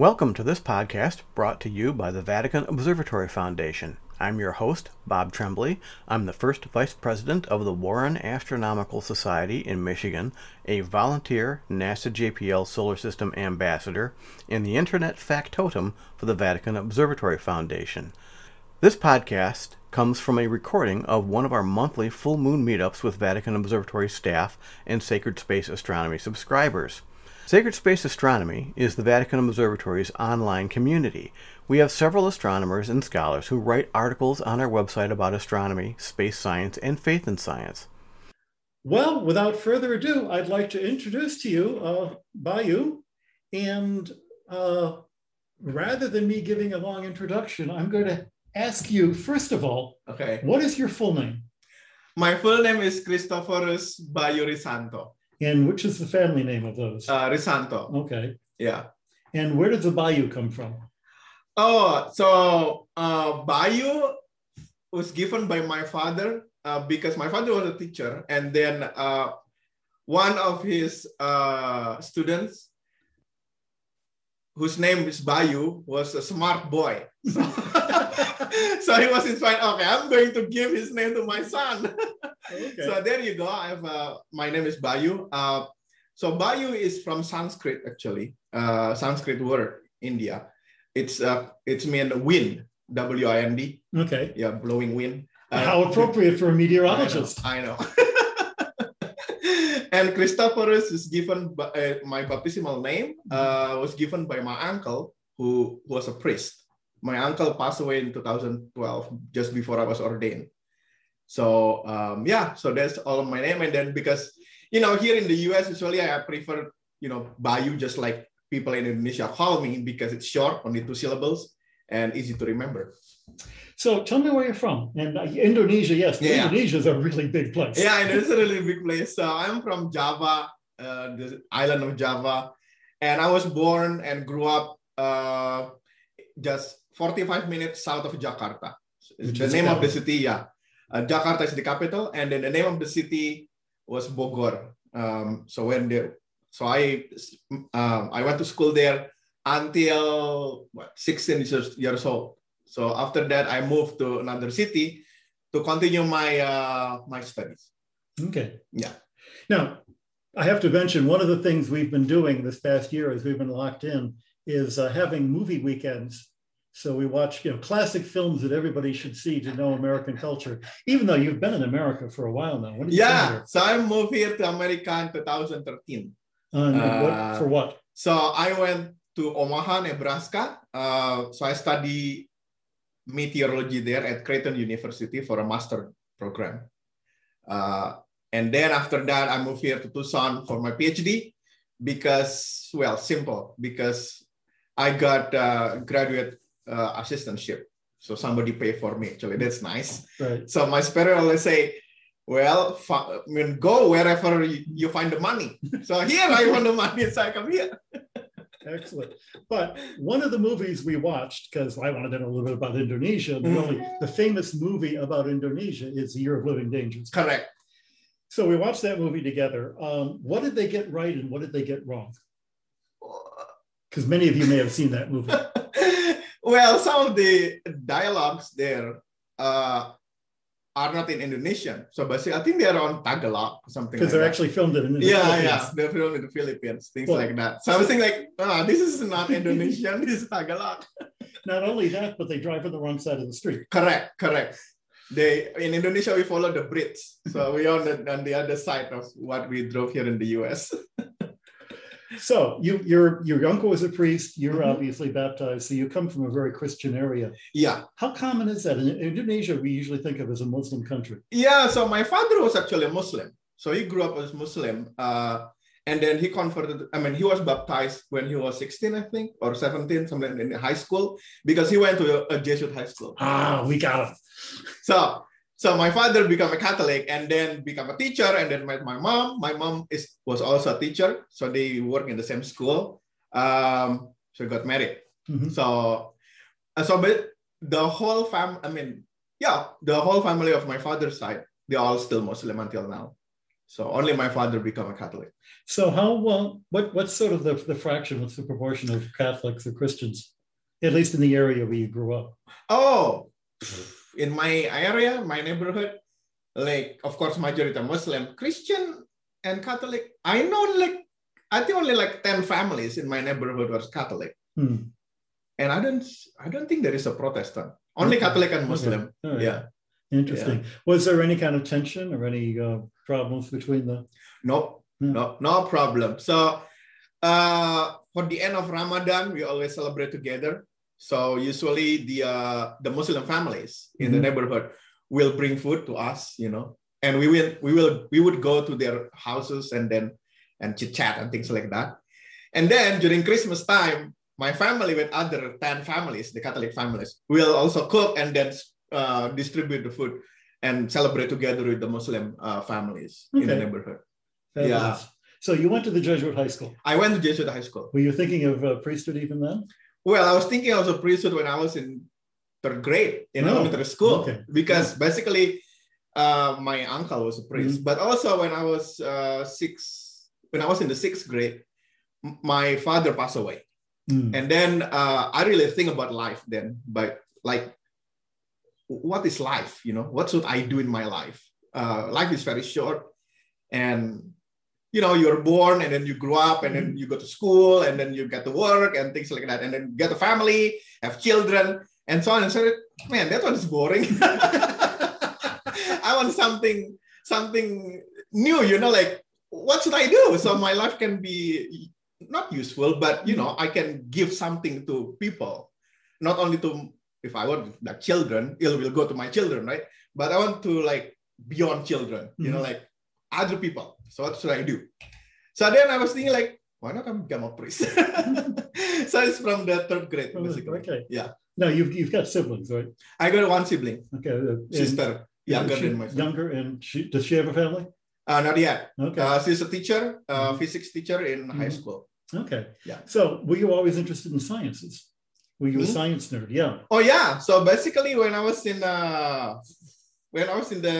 Welcome to this podcast brought to you by the Vatican Observatory Foundation. I'm your host, Bob Tremblay. I'm the first vice president of the Warren Astronomical Society in Michigan, a volunteer NASA JPL Solar System ambassador, and the Internet factotum for the Vatican Observatory Foundation. This podcast comes from a recording of one of our monthly full moon meetups with Vatican Observatory staff and Sacred Space Astronomy subscribers. Sacred Space Astronomy is the Vatican Observatory's online community. We have several astronomers and scholars who write articles on our website about astronomy, space science, and faith in science. Well, without further ado, I'd like to introduce to you uh, Bayu. And uh, rather than me giving a long introduction, I'm going to ask you, first of all, Okay. what is your full name? My full name is Christoforus Bayu Risanto. And which is the family name of those? Uh, Risanto. okay. Yeah. And where does the Bayu come from? Oh, so uh, Bayu was given by my father uh, because my father was a teacher, and then uh, one of his uh, students, whose name is Bayu, was a smart boy. So, so he was inspired. Okay, I'm going to give his name to my son. Okay. So there you go. I have uh, my name is Bayu. Uh, so Bayu is from Sanskrit actually. Uh, Sanskrit word India. It's uh, it's mean wind. W I N D. okay. Yeah, blowing wind. Uh, How appropriate for a meteorologist. I know. I know. and Christoforus is given by, uh, my baptismal name uh, was given by my uncle who was a priest. My uncle passed away in 2012, just before I was ordained. So um, yeah, so that's all of my name. And then because you know here in the US, usually I prefer you know Bayu just like people in Indonesia call me because it's short, only two syllables, and easy to remember. So tell me where you're from. And uh, Indonesia, yes, Yeah. Indonesia is a really big place. Yeah, and it's a really big place. So I'm from Java, uh, the island of Java, and I was born and grew up uh, just 45 minutes south of Jakarta. Which the name of the city, yeah, uh, Jakarta is the capital, and then the name of the city was Bogor. Um, so when the so I um, I went to school there until what 16 years, years old. So after that, I moved to another city to continue my uh, my studies. Okay. Yeah. Now, I have to mention one of the things we've been doing this past year as we've been locked in is uh, having movie weekends. So we watch, you know, classic films that everybody should see to know American culture. Even though you've been in America for a while now, what do you Yeah, so I moved here to America in 2013. And what, Uh, for what? So I went to Omaha, Nebraska. Uh, so I study meteorology there at Creighton University for a master program. Uh, and then after that, I moved here to Tucson for my PhD because, well, simple, because I got uh, graduate uh, assistantship. So somebody pay for me. Actually, that's nice. Right. So my spirit always say, well, I mean, go wherever you, you find the money. So here I find the money, so I come here. Excellent. But one of the movies we watched, because I wanted to know a little bit about Indonesia, the, only, the famous movie about Indonesia is The Year of Living Dangerous. Correct. So we watched that movie together. Um, what did they get right and what did they get wrong? Because many of you may have seen that movie. well, some of the dialogues there uh, are not in Indonesian. So basically, I think they're on Tagalog or something. Because like they're that. actually filmed in the Yeah, Philippines. yeah, they're filmed in the Philippines, things Well, like that. So I was thinking, like, ah, this is not Indonesian, this is Tagalog. Not only that, but they drive on the wrong side of the street. Correct, correct. They in Indonesia we follow the Brits, so we on the on the other side of what we drove here in the US. So you, your your uncle was a priest. You're Mhm. obviously baptized. So you come from a very Christian area. Yeah, How common is that? In Indonesia, we usually think of as a Muslim country. yeah. So my father was actually a Muslim, so he grew up as Muslim, uh, and then he converted. I mean, he was baptized when he was 16, I think, or 17, something in high school, because he went to a, a Jesuit high school. Ah, we got him. So, so my father became a Catholic and then become a teacher and then met my mom. My mom is was also a teacher, so they work in the same school. Um, so got married. Mhm. So, uh, so but the whole fam, I mean, yeah, the whole family of my father's side, they're all still Muslim until now. So only my father become a Catholic. So how well what what's sort of the, the fraction, what's the proportion of Catholics or Christians, at least in the area where you grew up? Oh, in my area, my neighborhood, like of course majority Muslim, Christian and Catholic. I know like I think only like 10 families in my neighborhood was Catholic. Hmm. And I don't I don't think there is a Protestant. Only Okay. Catholic and Muslim. All right. Yeah. Interesting. Was there any kind of tension or any uh, problems between the Nope. Hmm. No, no problem. So uh for the end of Ramadan, we always celebrate together. So usually the uh the Muslim families in the Mhm. neighborhood will bring food to us, you know, and we will we will we would go to their houses and then and chit chat and things like that. And then during Christmas time, my family with other 10 families, the Catholic families, will also cook and then uh, distribute the food and celebrate together with the Muslim uh, families in the Okay. neighborhood. Fabulous. So you went to the Jesuit high school. I went to Jesuit high school. Were you thinking of uh, priesthood even then? Well, I was thinking I was a priesthood when I was in third grade in Oh, elementary school okay. because basically uh, my uncle was a priest. Mhm. But also when I was uh, six, when I was in the sixth grade, m- my father passed away, Hmm. and then uh, I really think about life then. But like, what is life? You know, what should I do in my life? Uh, life is very short, and you know you're born and then you grow up and then you go to school and then you get to work and things like that and then get a family have children and so on. And so on. man that one is boring. I want something something new you know like what should i do? So my life can be not useful but you know i can give something to people. Not only to if i want the children it will go to my children right? But i want to like beyond children you know Mhm. like other people so what should i do so then i was thinking like why not I become a priest so it's from the third grade Oh, basically okay. yeah Now you've you've got siblings, right? i got one sibling Okay. uh, and- sister younger she- than myself Younger, and she does she have a family? uh, not yet Okay. uh, she's a teacher uh, Mhm. physics teacher in high Mhm. school okay. yeah. So were you always interested in sciences? Were you a science nerd? Yeah. Oh yeah. So basically, when I was in uh, when I was in the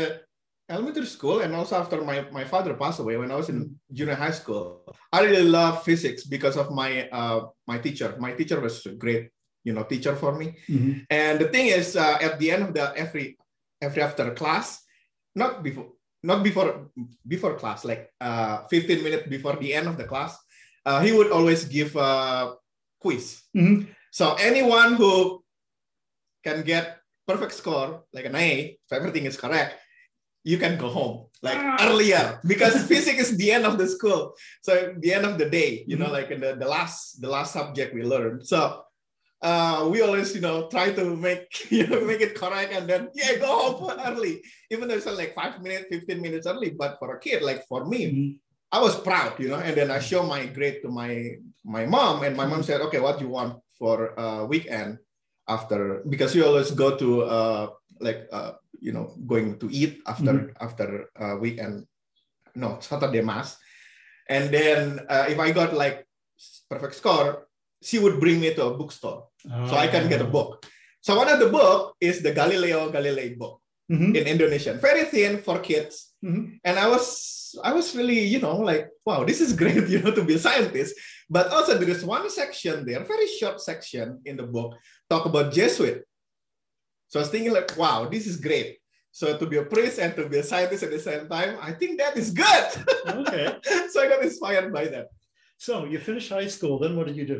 elementary school, and also after my my father passed away, when I was in junior high school, I really love physics because of my uh, my teacher. My teacher was a great, you know, teacher for me. Mhm. And the thing is, uh, at the end of the every every after class, not before not before before class, like uh, 15 minutes before the end of the class, uh, he would always give a quiz. Mhm. So anyone who can get perfect score, like an A, if everything is correct, you can go home like Ah. earlier because physics is the end of the school. So the end of the day, you know, like in the, the last the last subject we learned. So uh, we always, you know, try to make you know make it correct and then yeah, go home early. Even though it's like five minutes, 15 minutes early, but for a kid, like for me, Mhm. I was proud, you know, and then I show my grade to my my mom, and my mom said, "Okay, what do you want for uh, weekend after?" Because you always go to uh, like uh, you know going to eat after after uh, weekend, no Saturday mass, and then uh, if I got like perfect score, she would bring me to a bookstore. So I can get a book. So one of the book is the Galileo Galilei book Mhm. in Indonesian, very thin for kids. Mhm. and I was I was really you know like wow this is great you know to be a scientist. But also there is one section there very short section in the book talk about Jesuit so I was thinking like wow this is great so to be a priest and to be a scientist at the same time I think that is good Okay. so I got inspired by that So you finished high school. Then what did you do?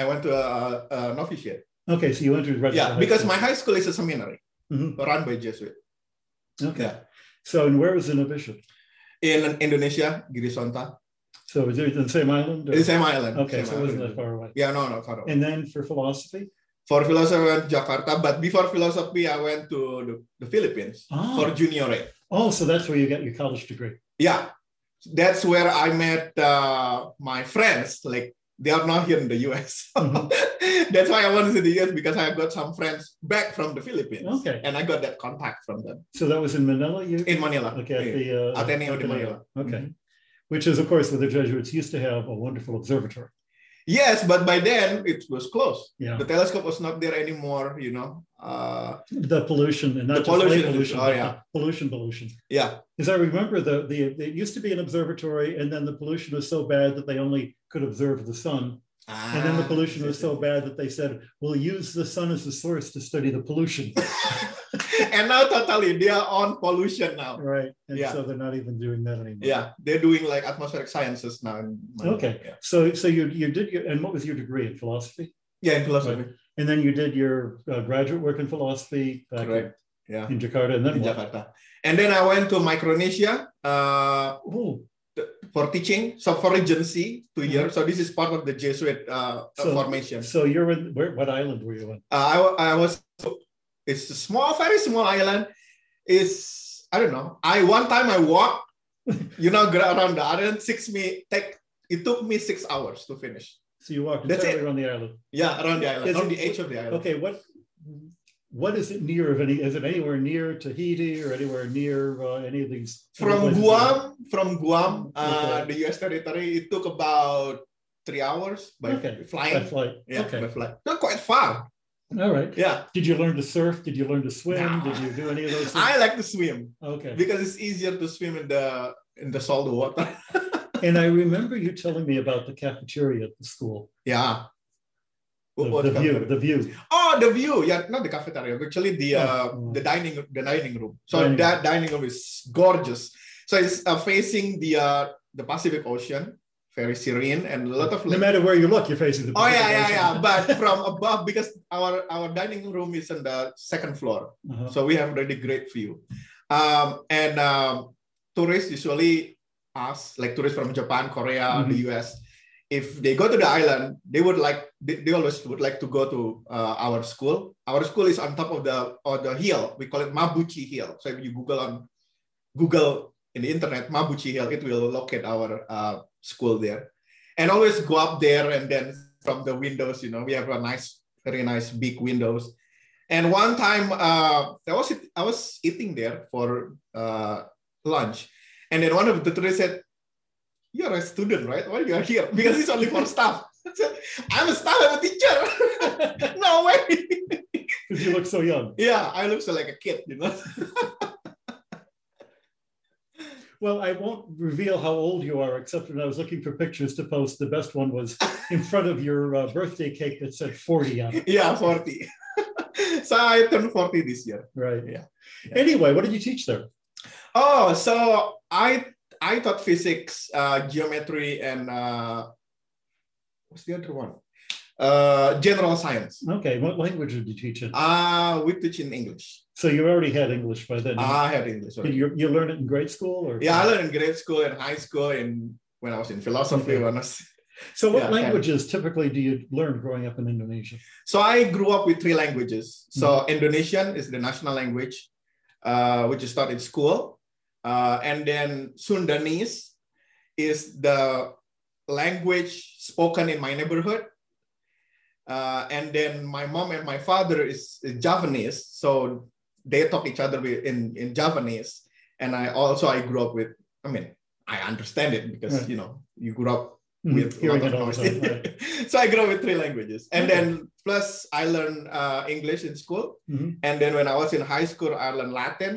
I went to a, a novitiate Okay, so you entered registered yeah because school. my high school is a seminary Mhm. run by Jesuit Okay. yeah So and where was the novitiate? in Indonesia Girisonta So was it in the same island? or- in same island Okay, Same so it wasn't that far away. yeah no no far away. And then for philosophy? For philosophy, I went to Jakarta, but before philosophy, I went to the, the Philippines Ah. for juniorate. Oh, so that's where you got your college degree. Yeah, that's where I met uh, my friends. Like they are not here in the US. Mhm. that's why I wanted to the US because I got some friends back from the Philippines. Okay. And I got that contact from them So that was in Manila. You in Manila. okay at the uh, Ateneo de Manila. Okay, which is of course where the Jesuits used to have a wonderful observatory. Yes, but by then it was closed. Yeah. The telescope was not there anymore. You know. Uh, The pollution and not The just pollution, pollution, oh, yeah. the pollution, pollution. yeah. Because I remember the, the, it used to be an observatory and then the pollution was so bad that they only could observe the sun. Ah, And then the Ah, pollution was so bad that they said, we'll use the sun as a source to study the pollution. and now totally they are on pollution now. Right. And Yeah. so they're not even doing that anymore. Yeah, they're doing like atmospheric sciences now. Okay. Yeah, So, so you, you did your, and what was your degree in philosophy? yeah in philosophy. And then you did your uh, graduate work in philosophy back in, Yeah. in Jakarta. And then In what? Jakarta. And then I went to Micronesia uh, Oh, for teaching, so for regency, two Mhm. years. So this is part of the Jesuit uh, So- formation. so you're in, where, what island were you in? Uh, I, I was, it's a small, very small island. It's, I don't know. I One time I walked, you know, around the island, six me, take, it took me six hours to finish. So you walked That's it. around the island. Yeah, around the island, Is on it- the edge of the island. Okay, what what is it near of any? Is it anywhere near Tahiti or anywhere near uh, any of these? From? Guam, from Guam, uh, Okay. the U.S. territory, it took about three hours by Okay. By flying. flight. Yeah, okay. by flight. Not quite far. All right. Yeah, Did you learn to surf? Did you learn to swim? No. Did you do any of those things? I like to swim okay. because it's easier to swim in the in the salt water. And I remember you telling me about the cafeteria at the school. yeah. The, What- what the view, the view. Oh, the view. Yeah, not the cafeteria. Actually, the uh, Oh. the dining the dining room. So Dining that dining room is gorgeous. So it's uh, facing the uh, the Pacific Ocean, very serene, and a lot of No matter where you look, you're facing the Oh yeah, yeah, yeah. But from above, because our our dining room is on the second floor, Uh-huh. so we have really great view. Um, and um, tourists usually ask, like tourists from Japan, Korea, the US, if they go to the island, they would like they, they always would like to go to uh, our school. Our school is on top of the of the hill. We call it Mabuchi Hill. So if you Google on Google in the internet Mabuchi Hill, it will locate our uh, school there. And always go up there and then from the windows, you know, we have a nice, very nice big windows. And one time, uh, I was I was eating there for uh, lunch, and then one of the tourists said, "You're a student, right? Why you are here? Because it's only for staff." Said, I'm a staff. I'm a teacher. no way. Because you look so young. yeah, I look so like a kid, you know. Well, I won't reveal how old you are, except when I was looking for pictures to post, the best one was in front of your uh, birthday cake that said 40 on it. yeah, forty. so I turned forty this year. Right. Yeah. Anyway, what did you teach there? Oh, so I I taught physics, uh, geometry, and uh, what's the other one? Uh, general science. Okay. What language did you teach in? Uh, we teach in English. So you already had English by then. I had English. Already. you, you learn it in grade school or? Yeah, I learned in grade school and high school, and when I was in philosophy. Okay. When I was... So what Yeah, languages typically do you learn growing up in Indonesia? So I grew up with three languages. So Indonesian is the national language, uh, which is taught in school, uh, and then Sundanese is the language spoken in my neighborhood. Uh, and then my mom and my father is, is Javanese, so they talk each other in in Javanese. And I also I grew up with. I mean, I understand it because you know you grew up Mhm, with a Hearing it of all the noise. time. right. so I grew up with three languages, and Okay. then plus I learned uh, English in school, Mhm. and then when I was in high school, I learned Latin,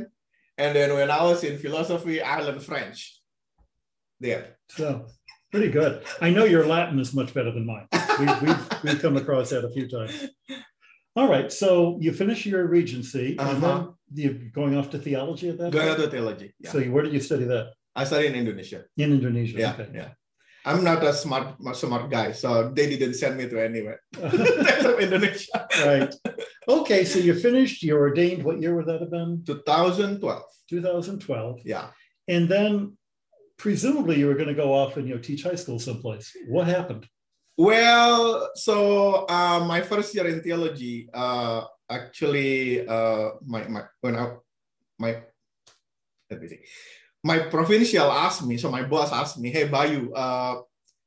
and then when I was in philosophy, I learned French. There, So pretty good. I know your Latin is much better than mine. We, we've, we've come across that a few times. All right. So you finish your regency and then Uh-huh. you're going off to theology at that going point? to theology. Yeah. So you, where did you study that? I studied in Indonesia. In Indonesia. Yeah, Okay. yeah. I'm not a smart smart guy, so they didn't send me to anywhere. Indonesia. right. Okay. So you finished, you're ordained. What year would that have been? 2012. 2012. Yeah. And then presumably you were going to go off and you know teach high school someplace. What happened? Well, so uh, my first year in theology, uh, actually, uh, my, my when I my let me see, my provincial asked me. So my boss asked me, "Hey, Bayu, uh,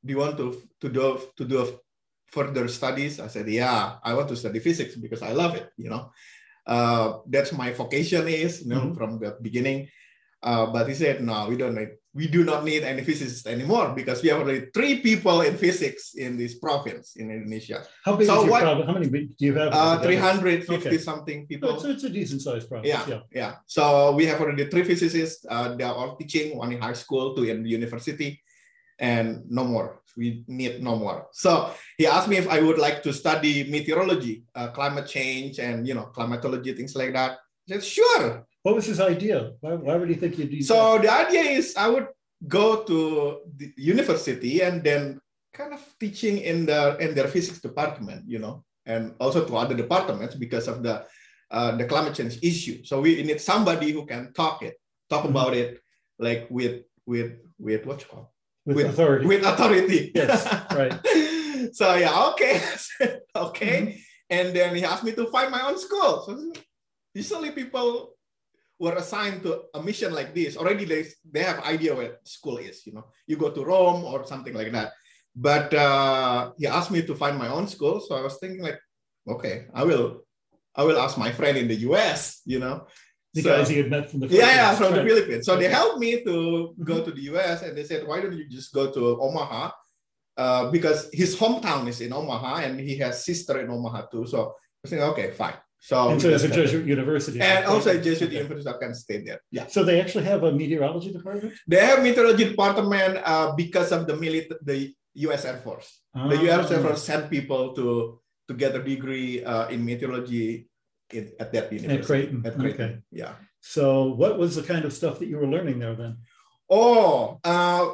do you want to to do to do further studies?" I said, "Yeah, I want to study physics because I love it. You know, uh, that's my vocation is. You know, Mhm. from the beginning." Uh, but he said, no, we don't need, we do not need any physicists anymore because we have already three people in physics in this province in Indonesia. How big So is your what- province? How many do you have? Uh, 350 Okay. something Oh, people. It's, it's a decent sized province. Yeah, Yeah. yeah. So we have already three physicists. Uh, they are all teaching, one in high school, two in university, and no more. We need no more. So he asked me if I would like to study meteorology, uh, climate change, and you know, climatology, things like that. I said, sure. What was his idea? Why, why would he think you'd do that? So the idea is I would go to the university and then kind of teaching in the in their physics department, you know, and also to other departments because of the uh, the climate change issue. So we need somebody who can talk it, talk Mhm. about it, like with with with what you call with, with- authority. with authority. Yes, right. so yeah, okay, okay. Mhm. And then he asked me to find my own school. So usually people were assigned to a mission like this already they, they have idea where school is you know you go to rome or something like that but uh, he asked me to find my own school so i was thinking like okay i will i will ask my friend in the us you know The So- guys he had met from the yeah, yeah, Philippines, from the. Philippines. So they helped me to go Mhm. to the US and they said, why don't you just go to Omaha? Uh, because his hometown is in Omaha and he has sister in Omaha too. So I was thinking, okay, fine. So, And so it's a Jesuit university. and also a Jesuit Okay. university, I can stay there. Yeah. So they actually have a meteorology department? They have meteorology department uh, because of the military, the US Air Force. The US Air Ah. Force sent people to to get a degree uh, in meteorology in, at that university. Creighton, At Creighton. okay. Yeah. So what was the kind of stuff that you were learning there then? Oh, uh,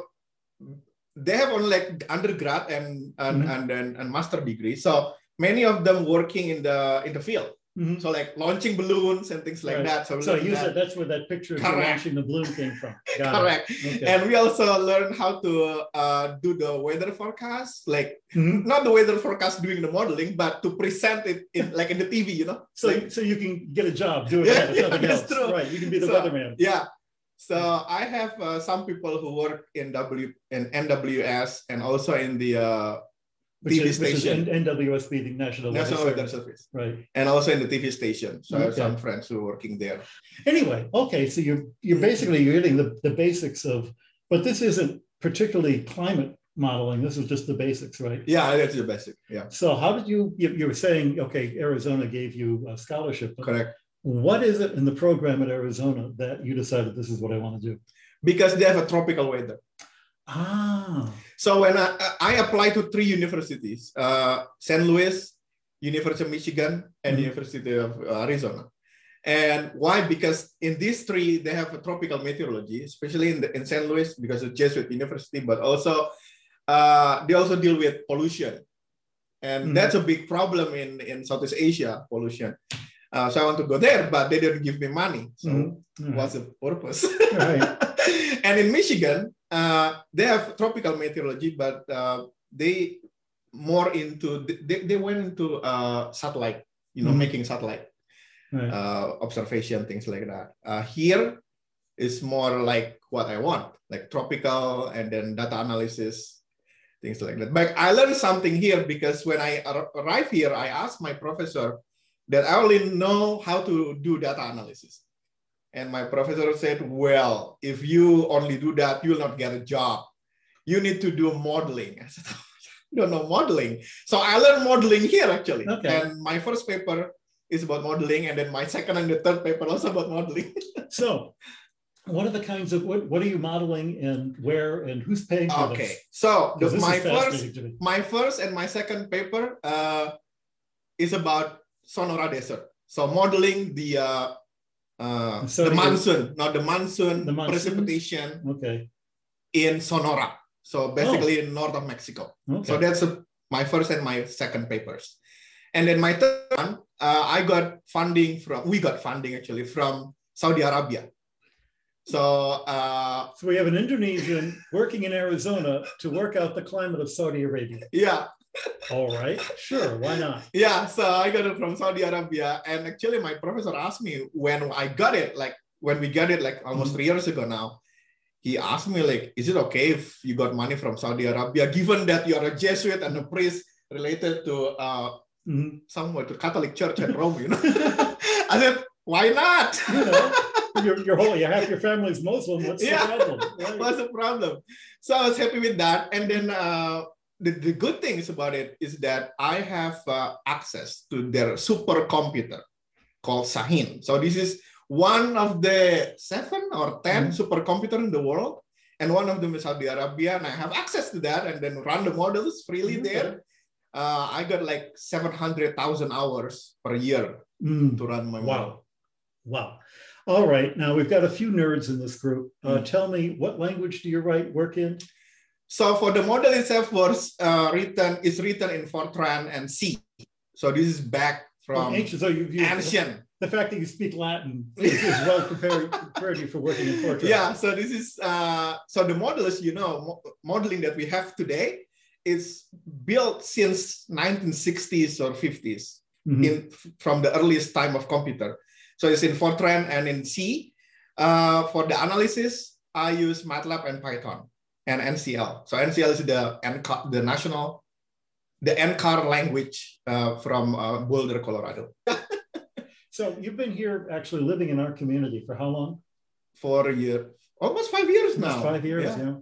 they have only like undergrad and and, Mhm. and and and master degree. So many of them working in the in the field. Mhm. So like launching balloons and things like Right. that. So, So use that. that, that's where that picture of you launching the balloon came from. Got it. correct. Okay. And we also learned how to uh, do the weather forecast, like Mhm. not the weather forecast doing the modeling, but to present it in like in the TV, you know. So, Like- so you can get a job doing Yeah, that yeah, nothing that's else. true. Right. You can be the So, weatherman. Yeah. So I have uh, some people who work in W in NWS and also in the uh, TV is, which is station. N- NWSB, the National, National Weather Service. Service, Right. and also in the TV station. So I have some friends who are working there. Anyway, okay, so you're you're basically you're getting the, the basics of, but this isn't particularly climate modeling. This is just the basics, right? Yeah, that's the basic. Yeah, So how did you you, you were saying okay, Arizona gave you a scholarship. correct. What is it in the program at Arizona that you decided this is what I want to do? Because they have a tropical weather. Ah, So when I, I applied to three universities, uh, St. Louis, University of Michigan, and Mhm. University of Arizona. And why? Because in these three, they have a tropical meteorology, especially in, the, in St. Louis because of Jesuit University, but also uh, they also deal with pollution. And Mhm. that's a big problem in, in Southeast Asia, pollution. Uh, so I want to go there, but they didn't give me money. So Mhm. What's the purpose? right. and in Michigan, uh, they have tropical meteorology, but uh, they more into they, they went into uh, satellite, you know, Mhm. making satellite right. uh, observation, things like that. Uh, here is more like what I want, like tropical and then data analysis, things like that. But I learned something here because when I ar- arrived here, I asked my professor that I only know how to do data analysis. And my professor said, well, if you only do that, you'll not get a job. You need to do modeling. I said, I don't know modeling. So I learned modeling here actually. Okay. And my first paper is about modeling, and then my second and the third paper also about modeling. So, what are the kinds of what what are you modeling and where and who's paying for okay. this? So the, my first fascinating to me. my first and my second paper uh, is about Sonora Desert. So modeling the uh, uh, So the monsoon, not the monsoon The monsoons? precipitation Okay. in Sonora. So basically in north of Mexico. Okay. So that's uh, my first and my second papers. And then my third one, uh, I got funding from, we got funding actually from Saudi Arabia. So uh, so we have an Indonesian working in Arizona to work out the climate of Saudi Arabia. yeah, All right, sure, why not? yeah. So I got it from Saudi Arabia. And actually my professor asked me when I got it, like when we got it like almost Mhm. three years ago now, he asked me like, is it okay if you got money from Saudi Arabia, given that you are a Jesuit and a priest related to uh, Mhm. somewhere to Catholic Church at Rome, you know? I said, why not? You know, you're, you're holy. Half your family's Muslim. What's Yeah. the problem? Right. What's the problem? So I was happy with that. And then uh, the, the good things about it is that I have uh, access to their supercomputer called Shaheen. So this is one of the seven or 10 supercomputer in the world. And one of them is Saudi Arabia. And I have access to that and then run the models freely Okay. there. Uh, I got like 700,000 hours per year Mm, to run my model. wow. Wow. All right. Now we've got a few nerds in this group. Uh, Mm. Tell me, what language do you write work in? So for the model itself was uh, written is written in Fortran and C. So this is back from ancient. So you've used ancient. the fact that you speak Latin is, well prepared, prepared you for working in Fortran. Yeah. So this is uh, so the models you know mo- modeling that we have today is built since 1960s or 50s Mhm. in from the earliest time of computer. So it's in Fortran and in C. Uh, for the analysis, I use MATLAB and Python and NCL. So NCL is the NCAR, the national, the NCAR language uh, from uh, Boulder, Colorado. So you've been here actually living in our community for how long? For a year, almost five years now. Five years. Yeah, Yeah.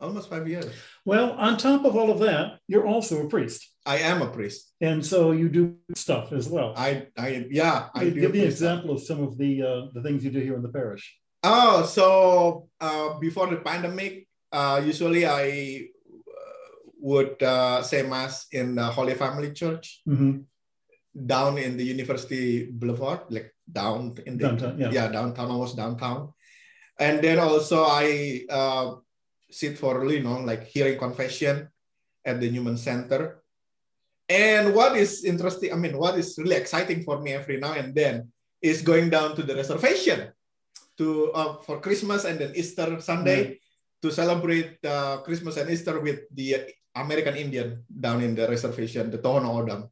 almost five years. Well, on top of all of that, you're also a priest, I am a priest. and so you do stuff as well. I, I, yeah, I Give me an example of some of the uh, the things you do here in the parish. Oh, so uh, before the pandemic, uh, usually I uh, would uh, say mass in the Holy Family Church Mhm. down in the University Boulevard, like down in the Downtown, yeah. downtown, almost downtown. And then also I uh, sit for you know like hearing confession at the Newman Center. And what is interesting, I mean, what is really exciting for me every now and then is going down to the reservation to uh, for Christmas and then Easter Sunday to celebrate uh, Christmas and Easter with the American Indian down in the reservation, the Tohono O'odham.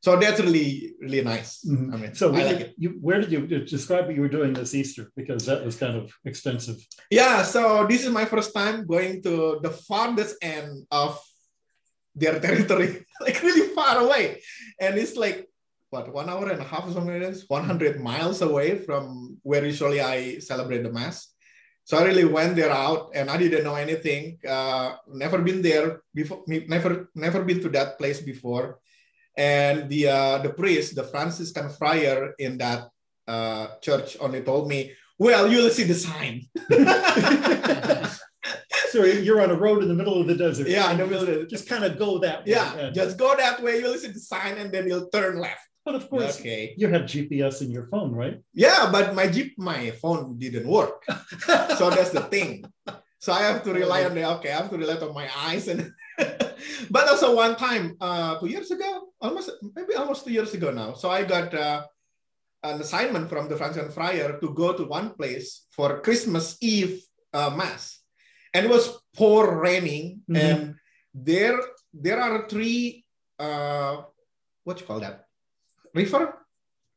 So that's really really nice. Mhm. I mean, So I where, like you, where did you describe what you were doing this Easter? Because that was kind of extensive. Yeah, so this is my first time going to the farthest end of their territory, like really far away. And it's like, what, one hour and a half or something like this, 100 miles away from where usually I celebrate the Mass. So I really went there out and I didn't know anything. Uh, never been there before, never, never been to that place before. And the, uh, the priest, the Franciscan friar in that uh, church only told me, well, you'll see the sign. So you're on a road in the middle of the desert. Yeah, in the middle of the- just, just kind of go that way. Yeah, and- just go that way. You'll see the sign, and then you'll turn left. But of course, Okay. you have GPS in your phone, right? Yeah, but my Jeep, my phone didn't work. so that's the thing. So I have to rely on the okay. I have to rely on my eyes and. but also one time, uh, two years ago, almost maybe almost two years ago now. So I got uh, an assignment from the Franciscan friar to go to one place for Christmas Eve uh, mass, and it was pour raining, Mhm. and there there are three uh, what you call that river?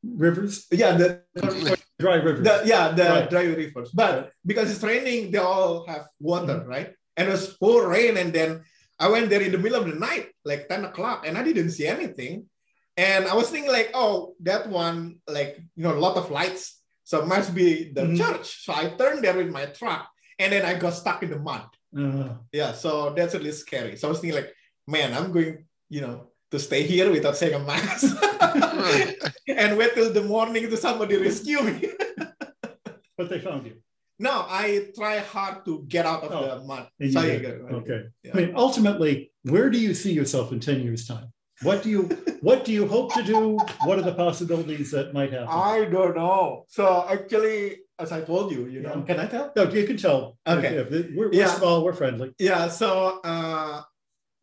Rivers, Yeah, the dry rivers. the, yeah, the Right. dry rivers. But because it's raining, they all have water, right? And it was pour rain, and then I went there in the middle of the night, like 10 o'clock, and I didn't see anything. And I was thinking, like, oh, that one, like, you know, a lot of lights. So it must be the Mhm. church. So I turned there with my truck, and then I got stuck in the mud. Uh, Yeah, so that's a really scary. So I was thinking, like, man, I'm going, you know, to stay here without saying a mass and wait till the morning to somebody rescue me. but they found you. No, I try hard to get out of Oh, the mud. and you So I did. get- Okay. Yeah. I mean, ultimately, where do you see yourself in 10 years' time? What do you what do you hope to do? What are the possibilities that might happen? I don't know. So actually, as I told you, you know, Yeah. can I tell? no, you can tell. Okay. If- if- we're, we're Yeah. small, we're friendly. Yeah. So uh,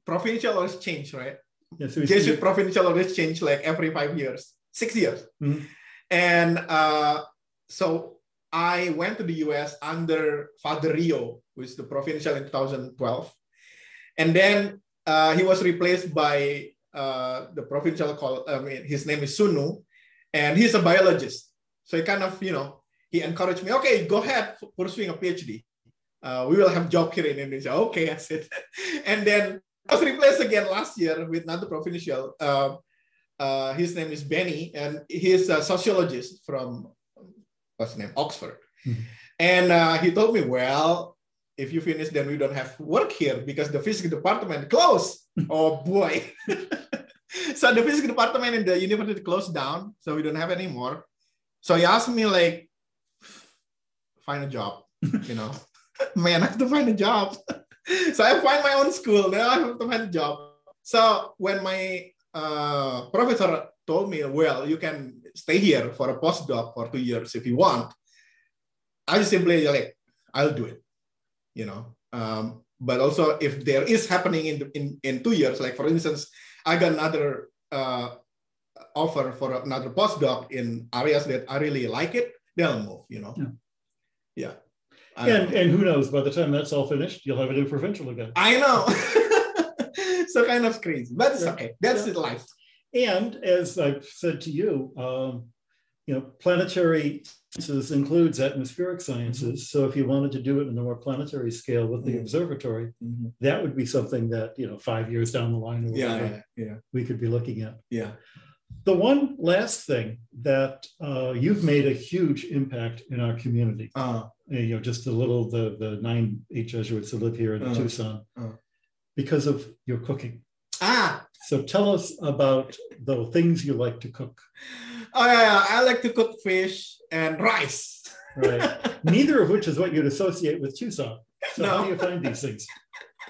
provincial always change, right? Yeah, so we- Jesuit provincial always change like every five years, six years. Mhm. And uh, so I went to the US under Father Rio, who is the provincial in 2012. And then uh, he was replaced by uh, the provincial called, I mean, his name is Sunu, and he's a biologist. So he kind of, you know, he encouraged me, okay, go ahead pursuing a PhD. Uh, we will have job here in Indonesia. Okay, I said. and then I was replaced again last year with another provincial. Uh, uh, his name is Benny, and he's a sociologist from what's his name, Oxford. Mhm. And uh, he told me, well, if you finish, then we don't have work here because the physics department closed. oh boy. so the physics department in the university closed down, so we don't have anymore. So he asked me like, find a job, you know. Man, I have to find a job. so I find my own school. Now I have to find a job. So when my uh, professor told me, well, you can stay here for a postdoc for two years if you want. I just simply like, I'll do it, you know. Um, but also if there is happening in, the, in in two years, like for instance, I got another uh, offer for another postdoc in areas that I really like it, then I'll move, you know. Yeah. Yeah. And know. and who knows? By the time that's all finished, you'll have a new provincial again. I know. so kind of crazy, but it's Yeah. okay. That's Yeah. life. And as I've said to you, um, you know, planetary sciences includes atmospheric sciences. So if you wanted to do it in a more planetary scale with the Mhm. observatory, that would be something that you know five years down the line or Yeah, whatever yeah, yeah, we could be looking at. yeah. The one last thing that uh, you've made a huge impact in our community. Uh, you know, just a little the the nine eight Jesuits that live here in Uh, Tucson uh. because of your cooking. ah, So tell us about the things you like to cook. oh yeah, yeah, I like to cook fish and rice. Right. Neither of which is what you'd associate with Tucson. So how do you find these things?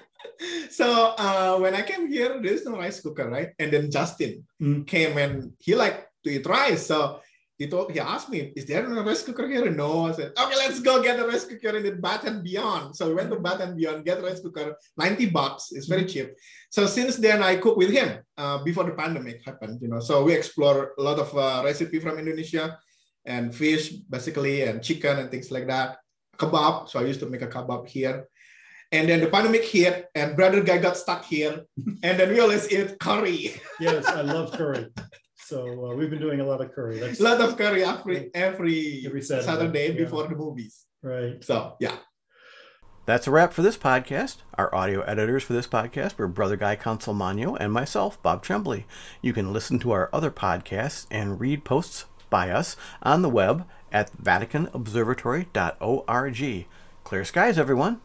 so uh, when I came here, there's no rice cooker, right? And then Justin Mm. came and he liked to eat rice. So he told he asked me, is there no rice cooker here? No. I said, okay, let's go get a rice cooker in the Bath and Beyond. So we went to Bath and Beyond, get a rice cooker, 90 bucks. It's very cheap. So since then I cook with him uh, before the pandemic happened, you know. So we explore a lot of uh, recipe from Indonesia and fish basically and chicken and things like that. Kebab. So I used to make a kebab here. And then the pandemic hit and brother guy got stuck here. And then we always eat curry. Yes, I love curry. So uh, we've been doing a lot of curry. That's a lot of curry every every, Every Saturday, Saturday, yeah. before the movies. right. So yeah. That's a wrap for this podcast. Our audio editors for this podcast were Brother Guy Consolmagno and myself, Bob Tremblay. You can listen to our other podcasts and read posts by us on the web at VaticanObservatory.org. Clear skies, everyone.